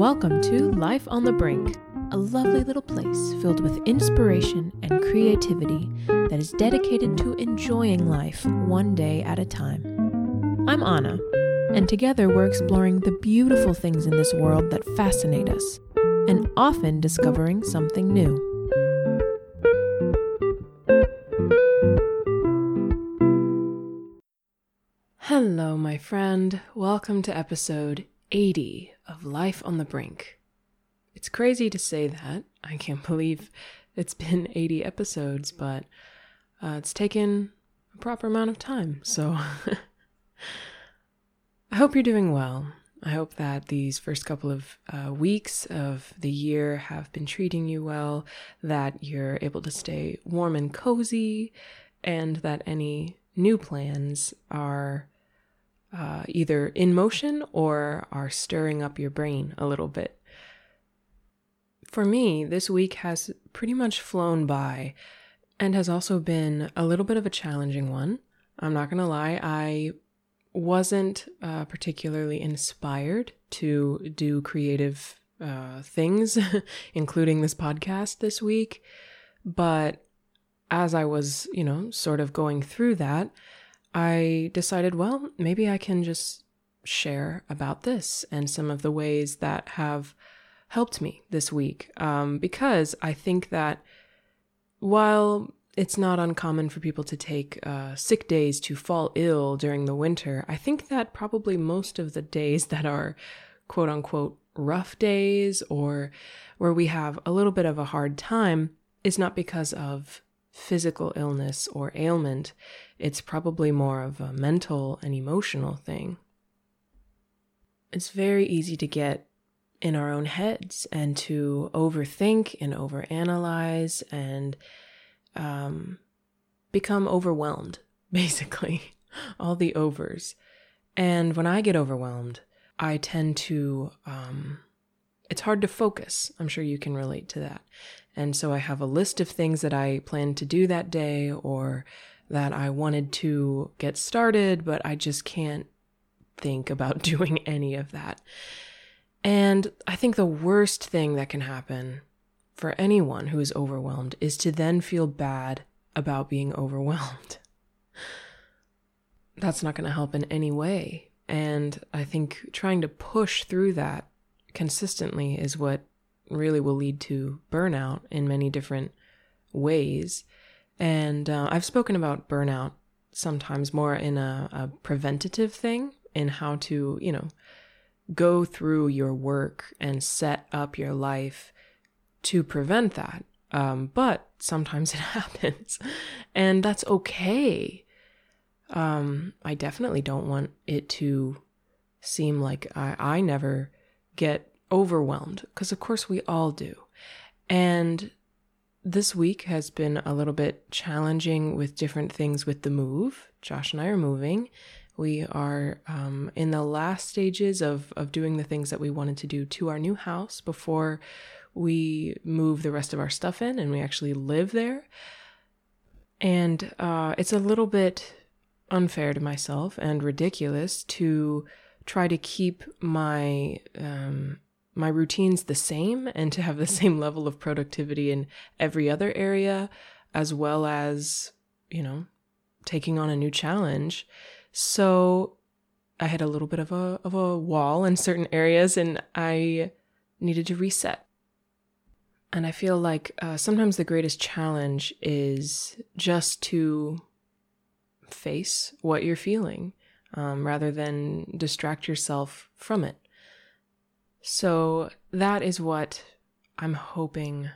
Welcome to Life on the Brink, a lovely little place filled with inspiration and creativity that is dedicated to enjoying life one day at a time. I'm Anna, and together we're exploring the beautiful things in this world that fascinate us, and often discovering something new. Hello, my friend. Welcome to episode 80 of Life on the Brink. It's crazy to say that. I can't believe it's been 80 episodes, but uh, it's taken a proper amount of time. So I hope you're doing well. I hope that these first couple of uh, weeks of the year have been treating you well, that you're able to stay warm and cozy, and that any new plans are uh, either in motion or are stirring up your brain a little bit. For me, this week has pretty much flown by and has also been a little bit of a challenging one. I'm not going to lie, I wasn't uh, particularly inspired to do creative uh, things, including this podcast this week. But as I was, you know, sort of going through that, I decided, well, maybe I can just share about this and some of the ways that have helped me this week. Um, because I think that while it's not uncommon for people to take uh, sick days to fall ill during the winter, I think that probably most of the days that are quote unquote rough days or where we have a little bit of a hard time is not because of physical illness or ailment. It's probably more of a mental and emotional thing. It's very easy to get in our own heads and to overthink and overanalyze and um, become overwhelmed, basically, all the overs. And when I get overwhelmed, I tend to, um, it's hard to focus. I'm sure you can relate to that. And so I have a list of things that I plan to do that day or that I wanted to get started, but I just can't think about doing any of that. And I think the worst thing that can happen for anyone who is overwhelmed is to then feel bad about being overwhelmed. That's not going to help in any way. And I think trying to push through that consistently is what really will lead to burnout in many different ways. And uh, I've spoken about burnout sometimes more in a, a preventative thing, in how to, you know, go through your work and set up your life to prevent that. Um, but sometimes it happens, and that's okay. Um, I definitely don't want it to seem like I, I never get overwhelmed, because of course we all do. And this week has been a little bit challenging with different things with the move. Josh and I are moving. We are um, in the last stages of, of doing the things that we wanted to do to our new house before we move the rest of our stuff in and we actually live there. And uh, it's a little bit unfair to myself and ridiculous to try to keep my um, my routines the same and to have the same level of productivity in every other area, as well as you know taking on a new challenge. So I had a little bit of a of a wall in certain areas, and I needed to reset. And I feel like uh, sometimes the greatest challenge is just to face what you're feeling um, rather than distract yourself from it. So that is what I'm hoping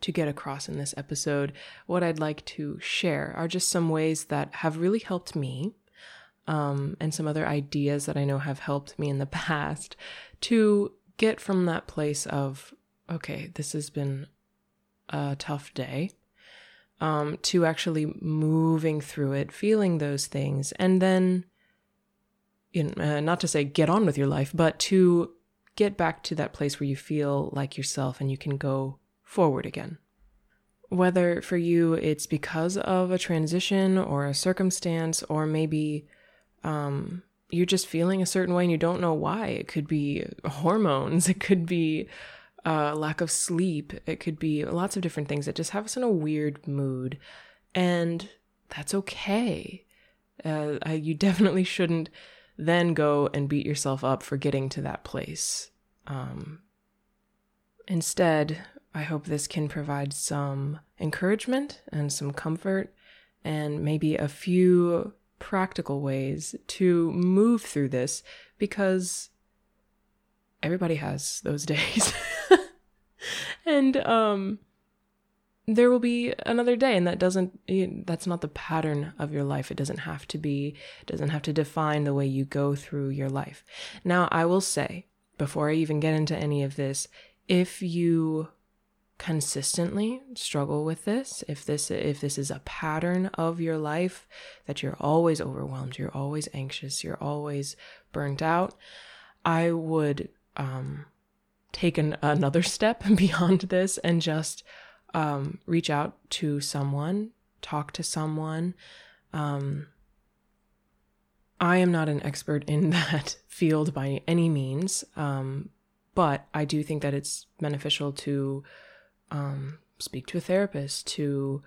to get across in this episode. What I'd like to share are just some ways that have really helped me um, and some other ideas that I know have helped me in the past to get from that place of okay, this has been a tough day, um, to actually moving through it, feeling those things, and then, uh, not to say get on with your life, but to get back to that place where you feel like yourself and you can go forward again. Whether for you it's because of a transition or a circumstance, or maybe um, you're just feeling a certain way and you don't know why. It could be hormones, it could be uh, lack of sleep, it could be lots of different things that just have us in a weird mood. And that's okay. Uh, you definitely shouldn't then go and beat yourself up for getting to that place. Um, instead, I hope this can provide some encouragement and some comfort and maybe a few practical ways to move through this because everybody has those days. and um there will be another day and that doesn't that's not the pattern of your life. It doesn't have to be doesn't have to define the way you go through your life. Now i will say before i even get into any of this if you consistently struggle with this if this if this is a pattern of your life that you're always overwhelmed you're always anxious you're always burnt out i would um take an, another step beyond this and just um, reach out to someone, talk to someone. Um, I am not an expert in that field by any means, um, but I do think that it's beneficial to um, speak to a therapist, to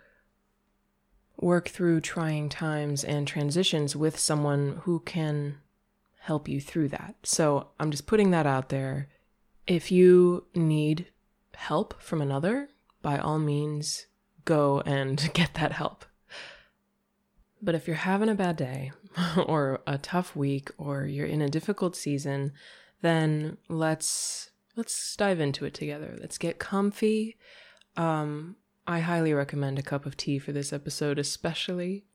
work through trying times and transitions with someone who can help you through that. So I'm just putting that out there. If you need help from another, by all means, go and get that help. But if you're having a bad day or a tough week or you're in a difficult season, then let's let's dive into it together. Let's get comfy. Um, I highly recommend a cup of tea for this episode, especially.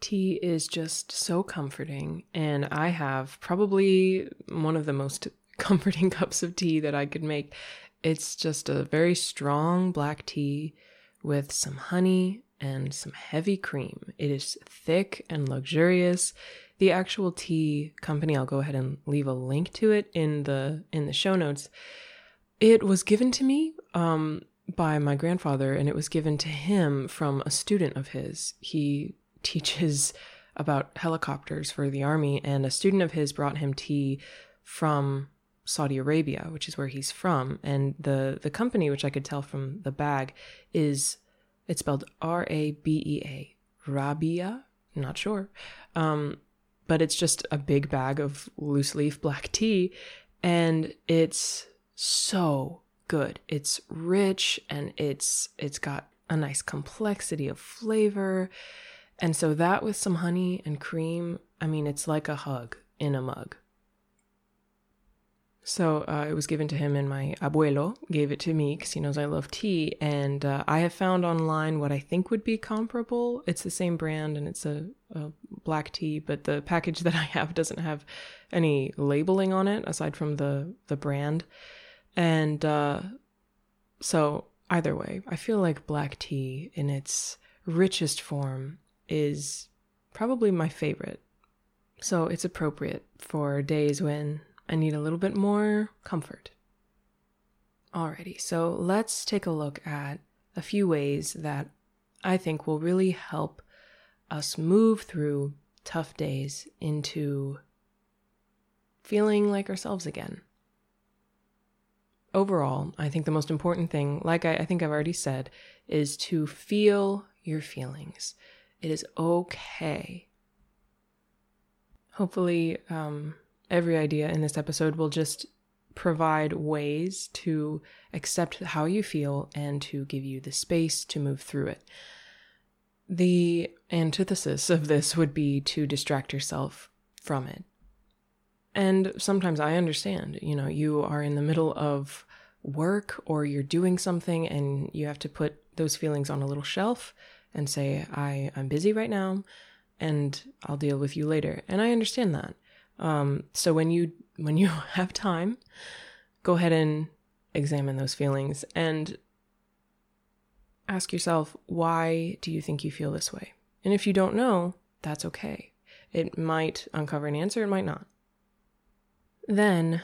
Tea is just so comforting, and I have probably one of the most comforting cups of tea that I could make. It's just a very strong black tea with some honey and some heavy cream. It is thick and luxurious. The actual tea company, I'll go ahead and leave a link to it in the in the show notes. It was given to me um, by my grandfather, and it was given to him from a student of his. He teaches about helicopters for the army, and a student of his brought him tea from Saudi Arabia, which is where he's from, and the the company, which I could tell from the bag, is it's spelled R A B E A, Rabia. not sure, um, but it's just a big bag of loose leaf black tea, and it's so good. It's rich and it's it's got a nice complexity of flavor. And so that with some honey and cream, I mean, it's like a hug in a mug. So uh, it was given to him, and my abuelo gave it to me because he knows I love tea. And uh, I have found online what I think would be comparable. It's the same brand, and it's a, a, black tea, but the package that I have doesn't have any labeling on it aside from the the brand. And uh, so either way, I feel like black tea in its richest form is probably my favorite. So it's appropriate for days when I need a little bit more comfort. Alrighty, so let's take a look at a few ways that I think will really help us move through tough days into feeling like ourselves again. Overall, I think the most important thing, like I, I, think I've already said, is to feel your feelings. It is okay. Hopefully, um, every idea in this episode will just provide ways to accept how you feel and to give you the space to move through it. The antithesis of this would be to distract yourself from it. And sometimes I understand, you know, you are in the middle of work or you're doing something and you have to put those feelings on a little shelf and say, I, I'm busy right now and I'll deal with you later. And I understand that. Um, so when you when you have time, go ahead and examine those feelings and ask yourself, why do you think you feel this way? And if you don't know, that's okay. It might uncover an answer, it might not. Then,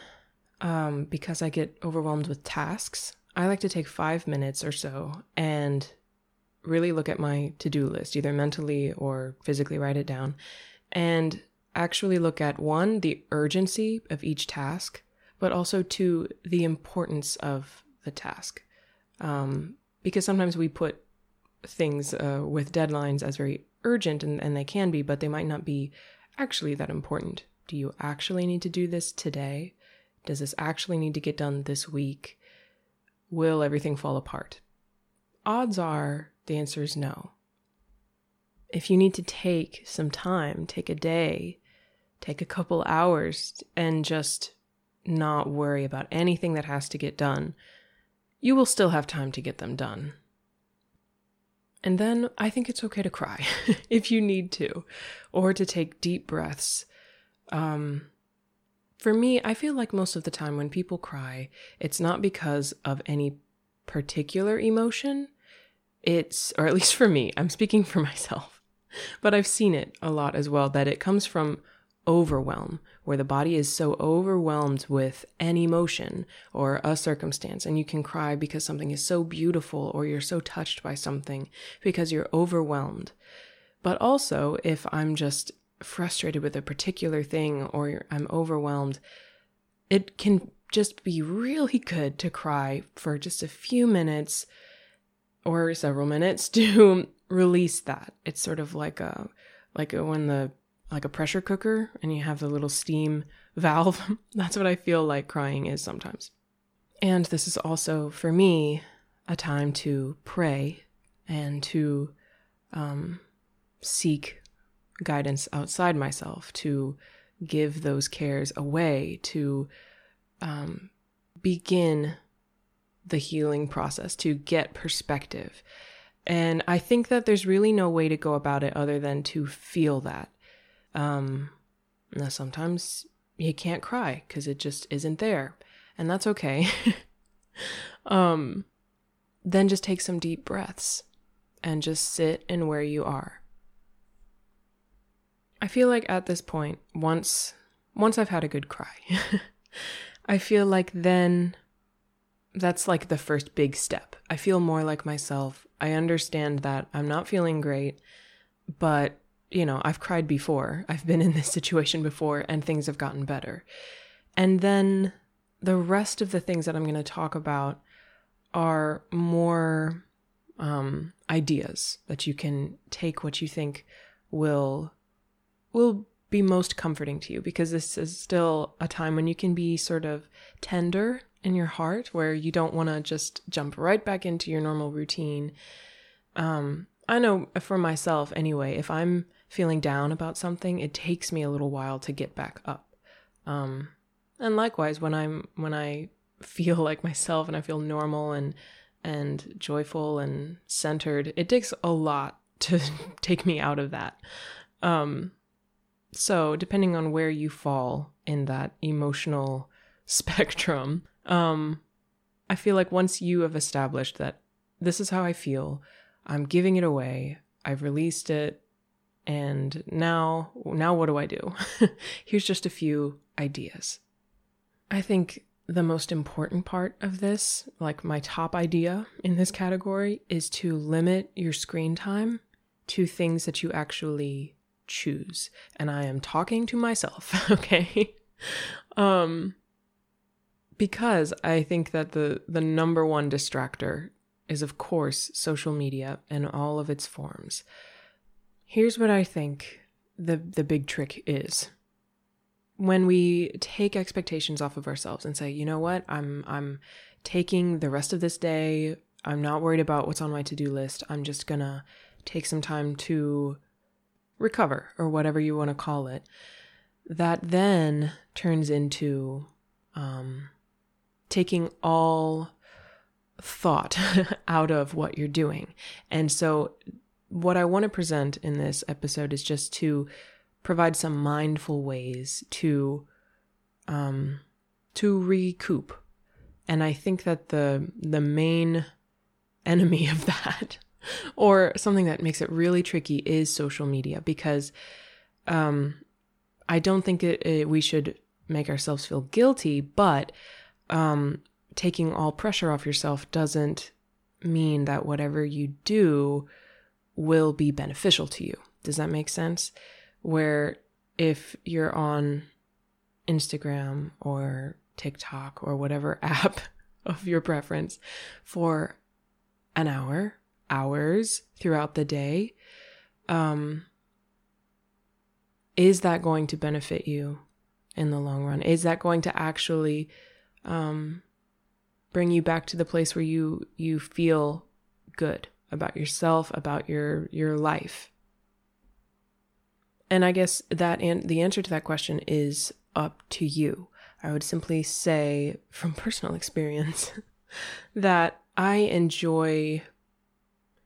um, because I get overwhelmed with tasks, I like to take five minutes or so and really look at my to do list, either mentally or physically write it down, and actually look at one, the urgency of each task, but also two, the importance of the task. Um, because sometimes we put things uh, with deadlines as very urgent, and, and they can be, but they might not be actually that important. Do you actually need to do this today? Does this actually need to get done this week? Will everything fall apart? Odds are the answer is no. If you need to take some time, take a day, take a couple hours, and just not worry about anything that has to get done, you will still have time to get them done. And then I think it's okay to cry if you need to, or to take deep breaths. Um, for me, I feel like most of the time when people cry, it's not because of any particular emotion. It's, or at least for me, I'm speaking for myself, but I've seen it a lot as well, that it comes from overwhelm, where the body is so overwhelmed with an emotion or a circumstance, and you can cry because something is so beautiful or you're so touched by something because you're overwhelmed. But also, if I'm just frustrated with a particular thing or I'm overwhelmed, it can just be really good to cry for just a few minutes or several minutes to release that. It's sort of like a like when the like a pressure cooker and you have the little steam valve. That's what I feel like crying is sometimes. And this is also, for me, a time to pray and to um, seek guidance outside myself, to give those cares away, to um, begin the healing process, to get perspective. And I think that there's really no way to go about it other than to feel that. Um, now sometimes you can't cry because it just isn't there, and that's okay. um, then just take some deep breaths and just sit in where you are. I feel like at this point, once once I've had a good cry, I feel like then that's like the first big step. I feel more like myself. I understand that I'm not feeling great, but you know, I've cried before. I've been in this situation before and things have gotten better. And then the rest of the things that I'm going to talk about are more um, ideas that you can take what you think will will be most comforting to you because this is still a time when you can be sort of tender in your heart where you don't want to just jump right back into your normal routine. Um, I know for myself anyway, if I'm feeling down about something, it takes me a little while to get back up. Um, and likewise, when I'm when I feel like myself and I feel normal and and joyful and centered, it takes a lot to take me out of that. Um, so depending on where you fall in that emotional spectrum, um, I feel like once you have established that this is how I feel, I'm giving it away, I've released it, and now, now what do I do? Here's just a few ideas. I think the most important part of this, like my top idea in this category, is to limit your screen time to things that you actually choose. And I am talking to myself, okay? um because I think that the the number one distractor is of course social media and all of its forms. Here's what I think the the big trick is. When we take expectations off of ourselves and say, "You know what? I'm I'm taking the rest of this day. I'm not worried about what's on my to-do list. I'm just going to take some time to recover or whatever you want to call it." That then turns into um, taking all thought out of what you're doing. And so what I want to present in this episode is just to provide some mindful ways to um to recoup. And I think that the the main enemy of that or something that makes it really tricky is social media because um I don't think it, it, we should make ourselves feel guilty, but um taking all pressure off yourself doesn't mean that whatever you do will be beneficial to you. Does that make sense? Where if you're on Instagram or TikTok or whatever app of your preference for an hour, hours throughout the day, um, is that going to benefit you in the long run? Is that going to actually um, bring you back to the place where you you feel good about yourself, about your your life? And I guess that and the answer to that question is up to you. I would simply say from personal experience that I enjoy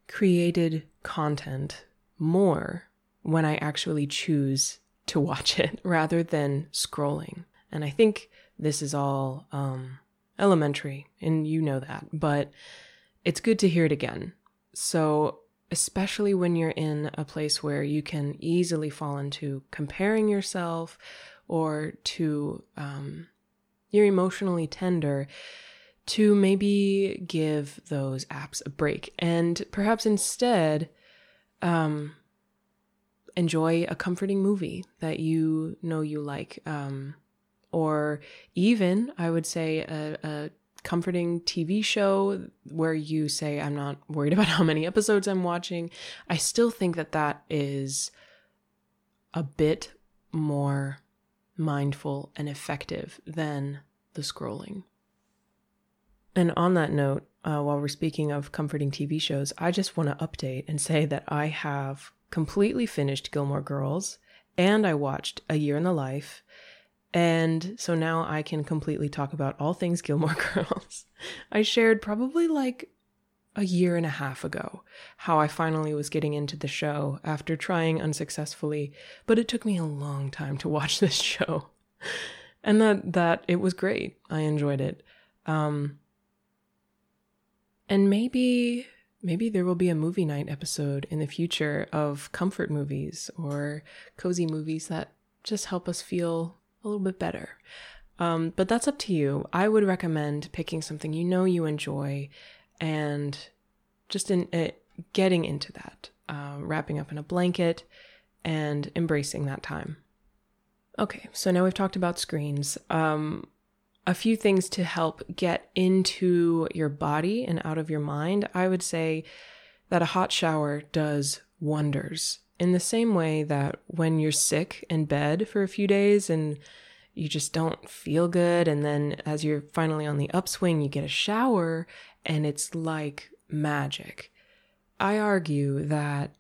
created content more when I actually choose to watch it rather than scrolling. And I think this is all um, elementary, and you know that, but it's good to hear it again. So, especially when you're in a place where you can easily fall into comparing yourself or to um, you're emotionally tender, to maybe give those apps a break and perhaps instead um, enjoy a comforting movie that you know you like. Um, or even, I would say, a, a comforting TV show where you say, I'm not worried about how many episodes I'm watching. I still think that that is a bit more mindful and effective than the scrolling. And on that note, uh, while we're speaking of comforting TV shows, I just want to update and say that I have completely finished Gilmore Girls and I watched A Year in the Life. And so now I can completely talk about all things Gilmore Girls. I shared probably like a year and a half ago how I finally was getting into the show after trying unsuccessfully, but it took me a long time to watch this show. And that that it was great. I enjoyed it. Um and maybe maybe there will be a movie night episode in the future of comfort movies or cozy movies that just help us feel a little bit better. Um, but that's up to you. I would recommend picking something you know you enjoy and just in uh, getting into that, uh, wrapping up in a blanket and embracing that time. Okay, so now we've talked about screens. Um, a few things to help get into your body and out of your mind. I would say that a hot shower does wonders in the same way that when you're sick in bed for a few days and you just don't feel good, and then as you're finally on the upswing, you get a shower and it's like magic. I argue that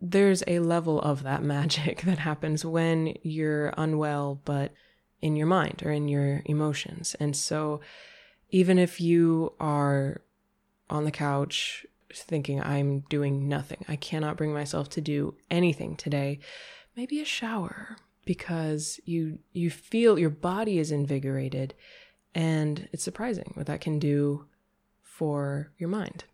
there's a level of that magic that happens when you're unwell, but in your mind or in your emotions. And so, even if you are on the couch thinking, I'm doing nothing, I cannot bring myself to do anything today, maybe a shower because you you feel your body is invigorated and it's surprising what that can do for your mind.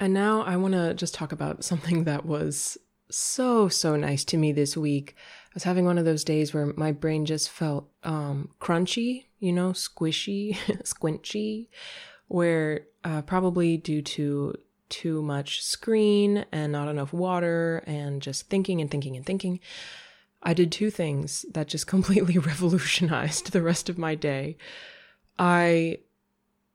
And now I want to just talk about something that was so so nice to me this week. I was having one of those days where my brain just felt um, crunchy, you know, squishy, squinchy, where uh, probably due to too much screen and not enough water and just thinking and thinking and thinking. I did two things that just completely revolutionized the rest of my day. I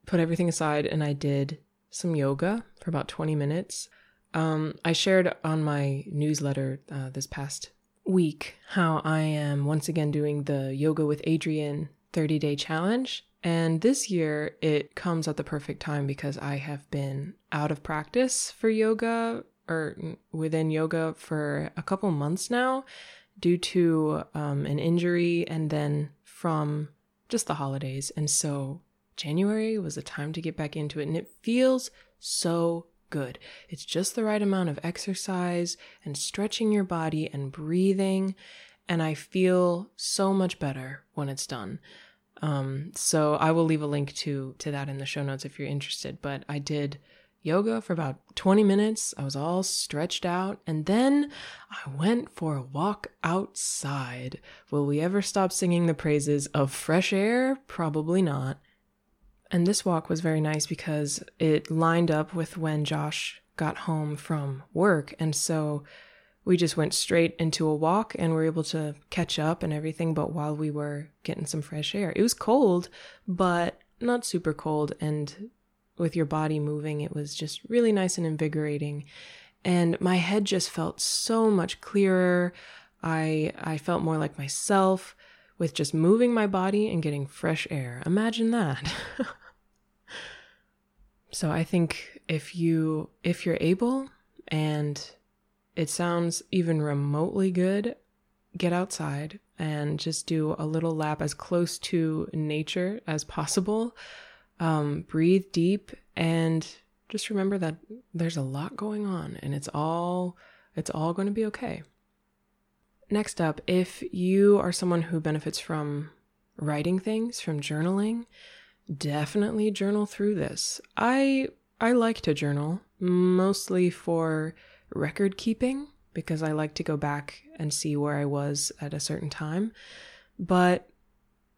put everything aside and I did some yoga for about 20 minutes. Um, I shared on my newsletter uh, this past week how I am once again doing the Yoga with Adriene 30 day challenge. And this year it comes at the perfect time because I have been out of practice for yoga or within yoga for a couple months now due to um, an injury and then from just the holidays. And so January was the time to get back into it. And it feels so good. It's just the right amount of exercise and stretching your body and breathing. And I feel so much better when it's done. Um, so I will leave a link to to that in the show notes if you're interested. But I did yoga for about 20 minutes. I was all stretched out, and then I went for a walk outside. Will we ever stop singing the praises of fresh air? Probably not. And this walk was very nice because it lined up with when Josh got home from work. And so we just went straight into a walk and were able to catch up and everything. But while we were getting some fresh air, it was cold, but not super cold. And with your body moving, it was just really nice and invigorating. And my head just felt so much clearer. I I felt more like myself with just moving my body and getting fresh air. Imagine that. so I think if you if you're able and it sounds even remotely good, get outside and just do a little lap as close to nature as possible. Um, breathe deep and just remember that there's a lot going on and it's all it's all going to be okay. Next up, if you are someone who benefits from writing things, from journaling, definitely journal through this. I I like to journal mostly for record keeping because I like to go back and see where I was at a certain time. But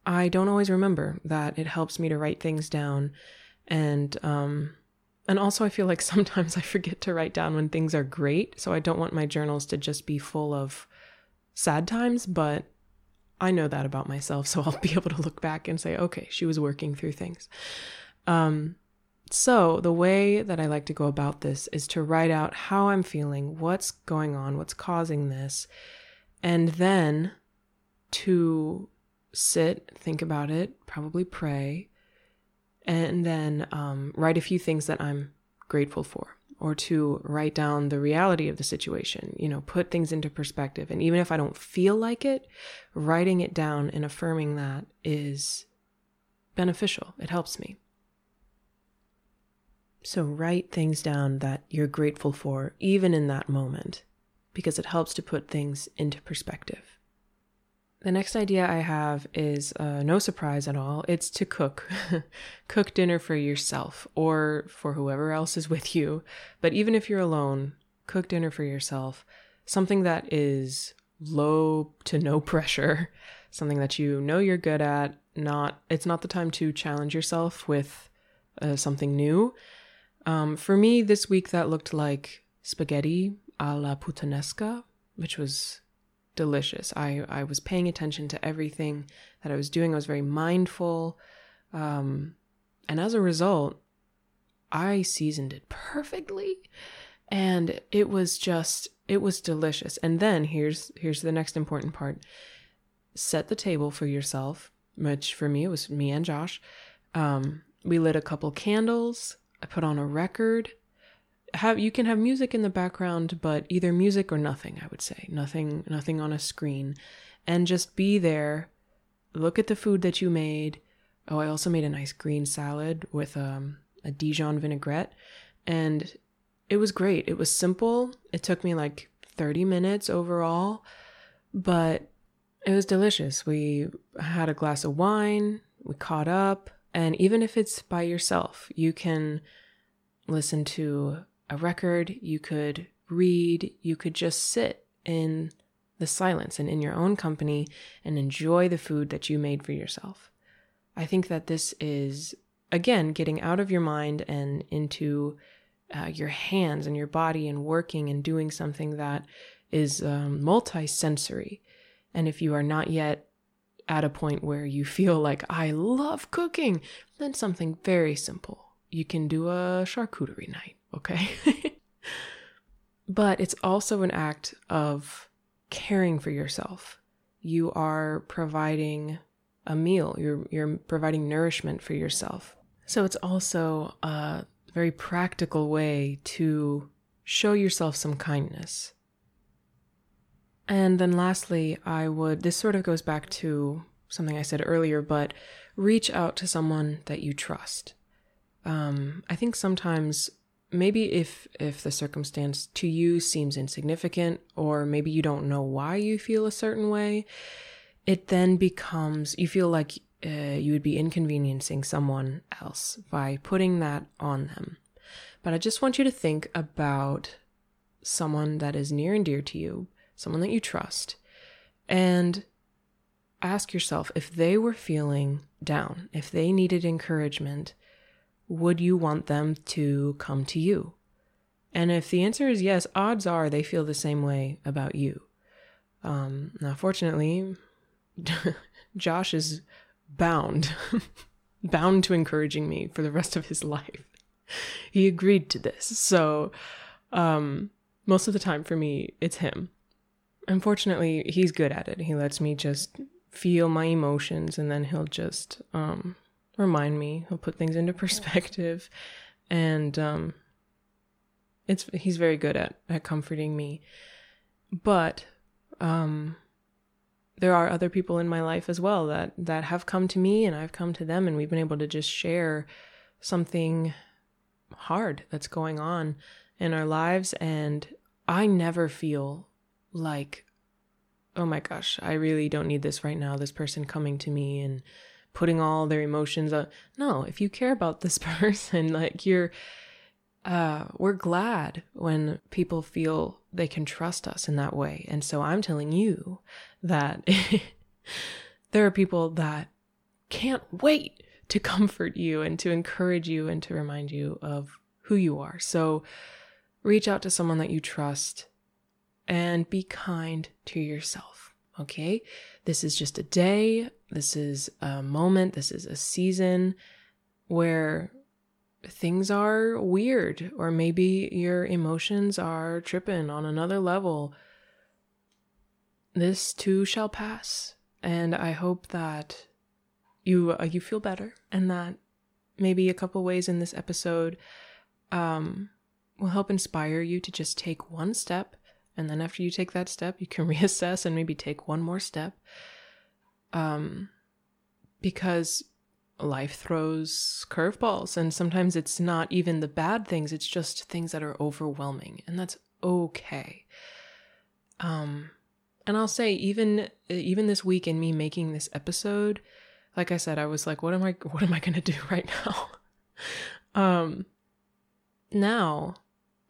I don't always remember that it helps me to write things down and um and also I feel like sometimes I forget to write down when things are great, so I don't want my journals to just be full of sad times, but I know that about myself, so I'll be able to look back and say, okay, she was working through things. Um, so, the way that I like to go about this is to write out how I'm feeling, what's going on, what's causing this, and then to sit, think about it, probably pray, and then um, write a few things that I'm grateful for or to write down the reality of the situation, you know, put things into perspective. And even if I don't feel like it, writing it down and affirming that is beneficial. It helps me. So write things down that you're grateful for, even in that moment, because it helps to put things into perspective. The next idea I have is uh, no surprise at all. It's to cook. cook dinner for yourself or for whoever else is with you. But even if you're alone, cook dinner for yourself. Something that is low to no pressure, something that you know you're good at. Not, it's not the time to challenge yourself with uh, something new. Um, for me, this week that looked like spaghetti a la puttanesca, which was delicious. I, I was paying attention to everything that I was doing. I was very mindful. Um, and as a result, I seasoned it perfectly. And it was just, it was delicious. And then here's, here's the next important part. Set the table for yourself, which for me, it was me and Josh. Um, we lit a couple candles. I put on a record. Have you can have music in the background but either music or nothing i would say. Nothing nothing on a screen. And just be there. Look at the food that you made. Oh i also made a nice green salad with um, a dijon vinaigrette. And it was great. It was simple. It took me like 30 minutes overall but it was delicious. We had a glass of wine. We caught up and even if it's by yourself you can listen to a record, you could read, you could just sit in the silence and in your own company and enjoy the food that you made for yourself. I think that this is, again, getting out of your mind and into uh, your hands and your body and working and doing something that is um, multi-sensory. And if you are not yet at a point where you feel like, I love cooking, then something very simple. You can do a charcuterie night okay? but it's also an act of caring for yourself. You are providing a meal, you're, you're providing nourishment for yourself. So it's also a very practical way to show yourself some kindness. And then lastly, I would, this sort of goes back to something I said earlier, but reach out to someone that you trust. Um, I think sometimes maybe if if the circumstance to you seems insignificant or maybe you don't know why you feel a certain way it then becomes you feel like uh, you would be inconveniencing someone else by putting that on them but i just want you to think about someone that is near and dear to you someone that you trust and ask yourself if they were feeling down if they needed encouragement would you want them to come to you? And if the answer is yes, odds are they feel the same way about you. Um, now, fortunately, Josh is bound, bound to encouraging me for the rest of his life. He agreed to this. So, um, most of the time for me, it's him. Unfortunately, he's good at it. He lets me just feel my emotions and then he'll just um, remind me. He'll put things into perspective. And um, it's he's very good at, at comforting me. But um, there are other people in my life as well that that have come to me and I've come to them and we've been able to just share something hard that's going on in our lives and I never feel like oh my gosh, I really don't need this right now. This person coming to me and putting all their emotions on. No, if you care about this person, like you're uh, we're glad when people feel they can trust us in that way. And so I'm telling you that there are people that can't wait to comfort you and to encourage you and to remind you of who you are. So reach out to someone that you trust and be kind to yourself. Okay. This is just a day. This is a moment. This is a season where things are weird, or maybe your emotions are tripping on another level. This too shall pass, and I hope that you uh, you feel better, and that maybe a couple ways in this episode um, will help inspire you to just take one step, and then after you take that step, you can reassess and maybe take one more step. Um, because life throws curveballs and sometimes it's not even the bad things it's just things that are overwhelming and that's okay um and i'll say even even this week in me making this episode like i said i was like what am i what am i to do right now um now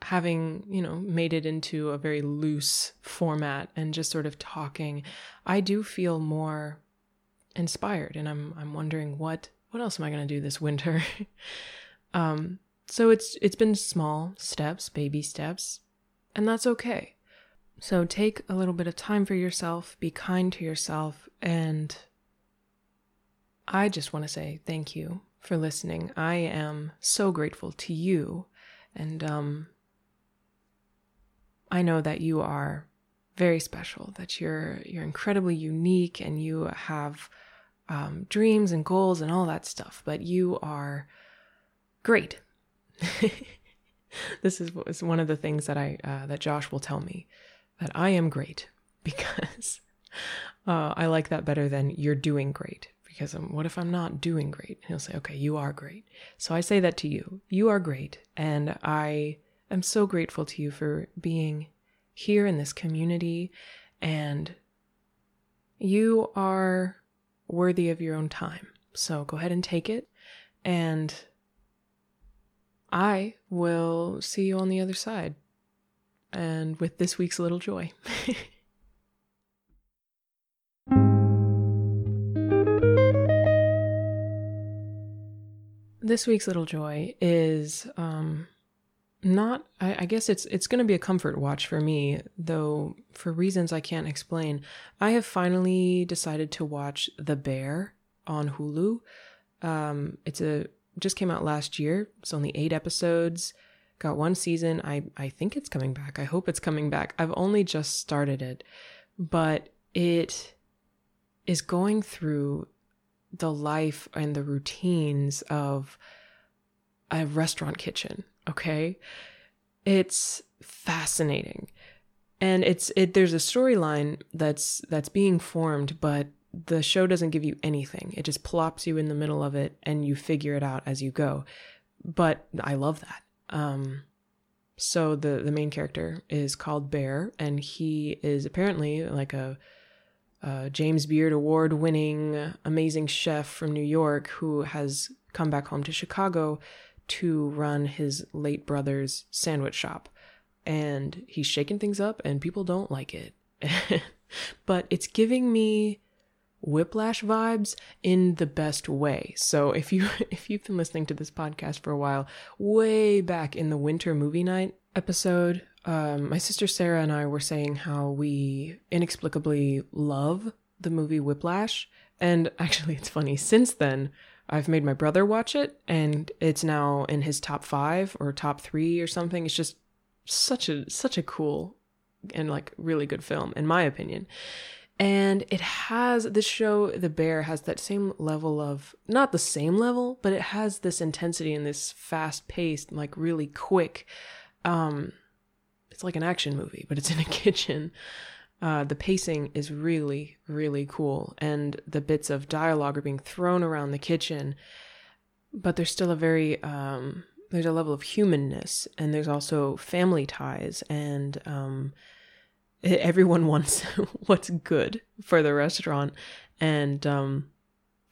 having you know made it into a very loose format and just sort of talking i do feel more inspired and I'm I'm wondering what what else am I going to do this winter? um so it's it's been small steps, baby steps, and that's okay. So take a little bit of time for yourself, be kind to yourself and I just want to say thank you for listening. I am so grateful to you and um I know that you are very special, that you're you're incredibly unique and you have um, dreams and goals and all that stuff, but you are great. this is, is one of the things that I uh, that Josh will tell me that I am great because uh, I like that better than you're doing great. Because um, what if I'm not doing great? he'll say, "Okay, you are great." So I say that to you. You are great, and I am so grateful to you for being here in this community, and you are worthy of your own time. So go ahead and take it. And I will see you on the other side. And with this week's little joy. this week's little joy is um, not I, I, guess it's it's going to be a comfort watch for me though for reasons i can't explain. I have finally decided to watch the bear on hulu. Um it's a just came out last year. It's only eight episodes. Got one season. I i think it's coming back. I hope it's coming back. I've only just started it. But it is going through the life and the routines of a restaurant kitchen okay? It's fascinating. And it's it there's a storyline that's that's being formed but the show doesn't give you anything. It just plops you in the middle of it and you figure it out as you go. But i love that. Um so the the main character is called bear and he is apparently like a uh, James Beard award winning amazing chef from New York who has come back home to Chicago to run his late brother's sandwich shop. And he's shaking things up, and people don't like it. but it's giving me whiplash vibes in the best way. So if you if you've been listening to this podcast for a while, way back in the winter movie night episode, um, my sister Sarah and I were saying how we inexplicably love the movie Whiplash. And actually, it's funny. Since then, I've made my brother watch it, and it's now in his top five or top three or something. It's just such a such a cool and like really good film, in my opinion. And it has this show, The Bear, has that same level of not the same level, but it has this intensity and this fast paced, like really quick. Um, it's like an action movie, but it's in a kitchen. Uh, the pacing is really, really cool, and the bits of dialogue are being thrown around the kitchen, but there's still a very um, there's a level of humanness, and there's also family ties, and um, everyone wants what's good for the restaurant, and um,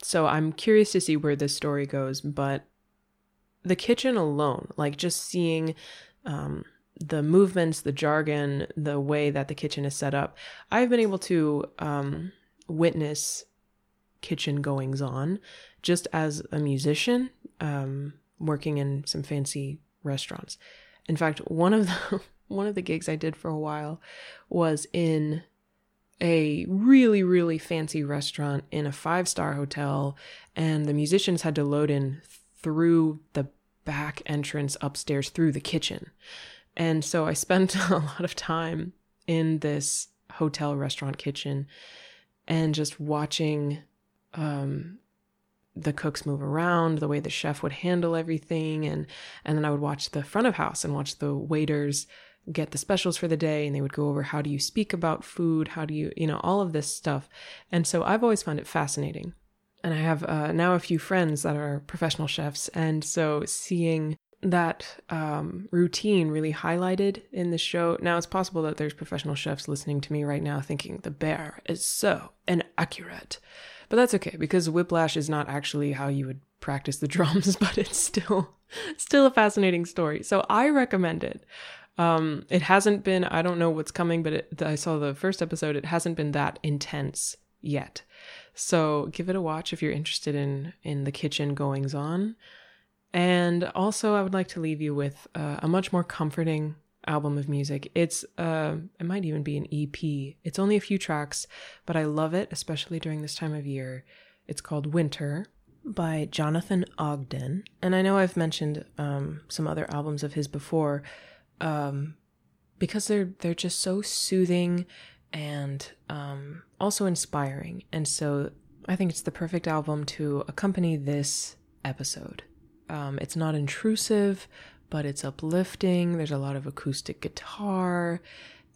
so I'm curious to see where this story goes. But the kitchen alone, like just seeing um, the movements, the jargon, the way that the kitchen is set up, I've been able to um, witness kitchen goings on just as a musician um, working in some fancy restaurants. In fact, one of the one of the gigs I did for a while was in a really really fancy restaurant in a five star hotel, and the musicians had to load in through the back entrance upstairs through the kitchen. And so I spent a lot of time in this hotel restaurant kitchen and just watching um, the cooks move around, the way the chef would handle everything, and and then I would watch the front of house and watch the waiters get the specials for the day, and they would go over how do you speak about food, how do you you know all of this stuff, and so I've always found it fascinating, and I have uh, now a few friends that are professional chefs, and so seeing that um, routine really highlighted in the show. Now, it's possible that there's professional chefs listening to me right now thinking the bear is so inaccurate. But that's okay because whiplash is not actually how you would practice the drums, but it's still still a fascinating story. So I recommend it. Um, it hasn't been, I don't know what's coming, but it, I saw the first episode. It hasn't been that intense yet. So give it a watch if you're interested in in the kitchen goings on. And also, I would like to leave you with uh, a much more comforting album of music. It's uh, it might even be an EP. It's only a few tracks, but I love it, especially during this time of year. It's called Winter by Jonathan Ogden, and I know I've mentioned um, some other albums of his before, um, because they're they're just so soothing and um, also inspiring. And so I think it's the perfect album to accompany this episode. Um, it's not intrusive, but it's uplifting. There's a lot of acoustic guitar.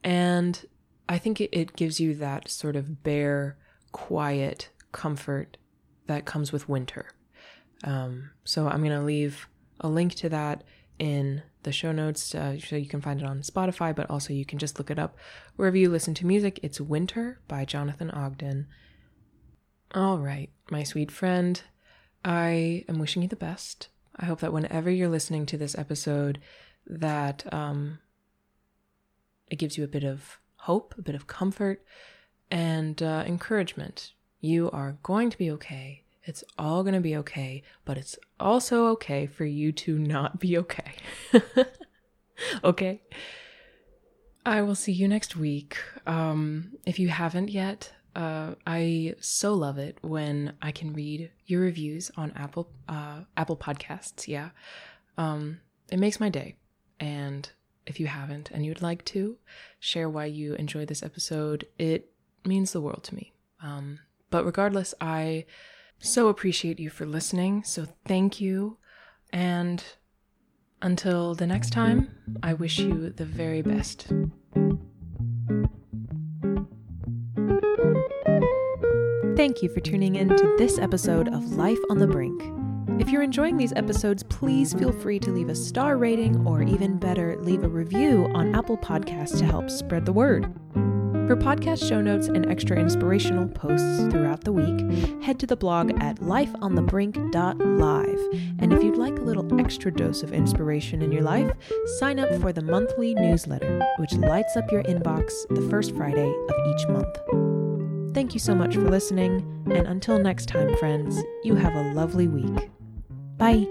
And I think it, it gives you that sort of bare, quiet comfort that comes with winter. Um, so I'm going to leave a link to that in the show notes uh, so you can find it on Spotify, but also you can just look it up wherever you listen to music. It's Winter by Jonathan Ogden. All right, my sweet friend, I am wishing you the best. I hope that whenever you're listening to this episode, that um, it gives you a bit of hope, a bit of comfort, and uh, encouragement. You are going to be okay. It's all going to be okay, but it's also okay for you to not be okay. okay? I will see you next week. Um, if you haven't yet, uh, I so love it when I can read your reviews on Apple uh, Apple Podcasts. Yeah, um, it makes my day. And if you haven't and you'd like to share why you enjoyed this episode, it means the world to me. Um, but regardless, I so appreciate you for listening. So thank you. And until the next time, I wish you the very best. Thank you for tuning in to this episode of Life on the Brink. If you're enjoying these episodes, please feel free to leave a star rating or even better, leave a review on Apple Podcasts to help spread the word. For podcast show notes and extra inspirational posts throughout the week, head to the blog at lifeonthebrink.live. And if you'd like a little extra dose of inspiration in your life, sign up for the monthly newsletter, which lights up your inbox the first Friday of each month. Thank you so much for listening, and until next time, friends, you have a lovely week. Bye.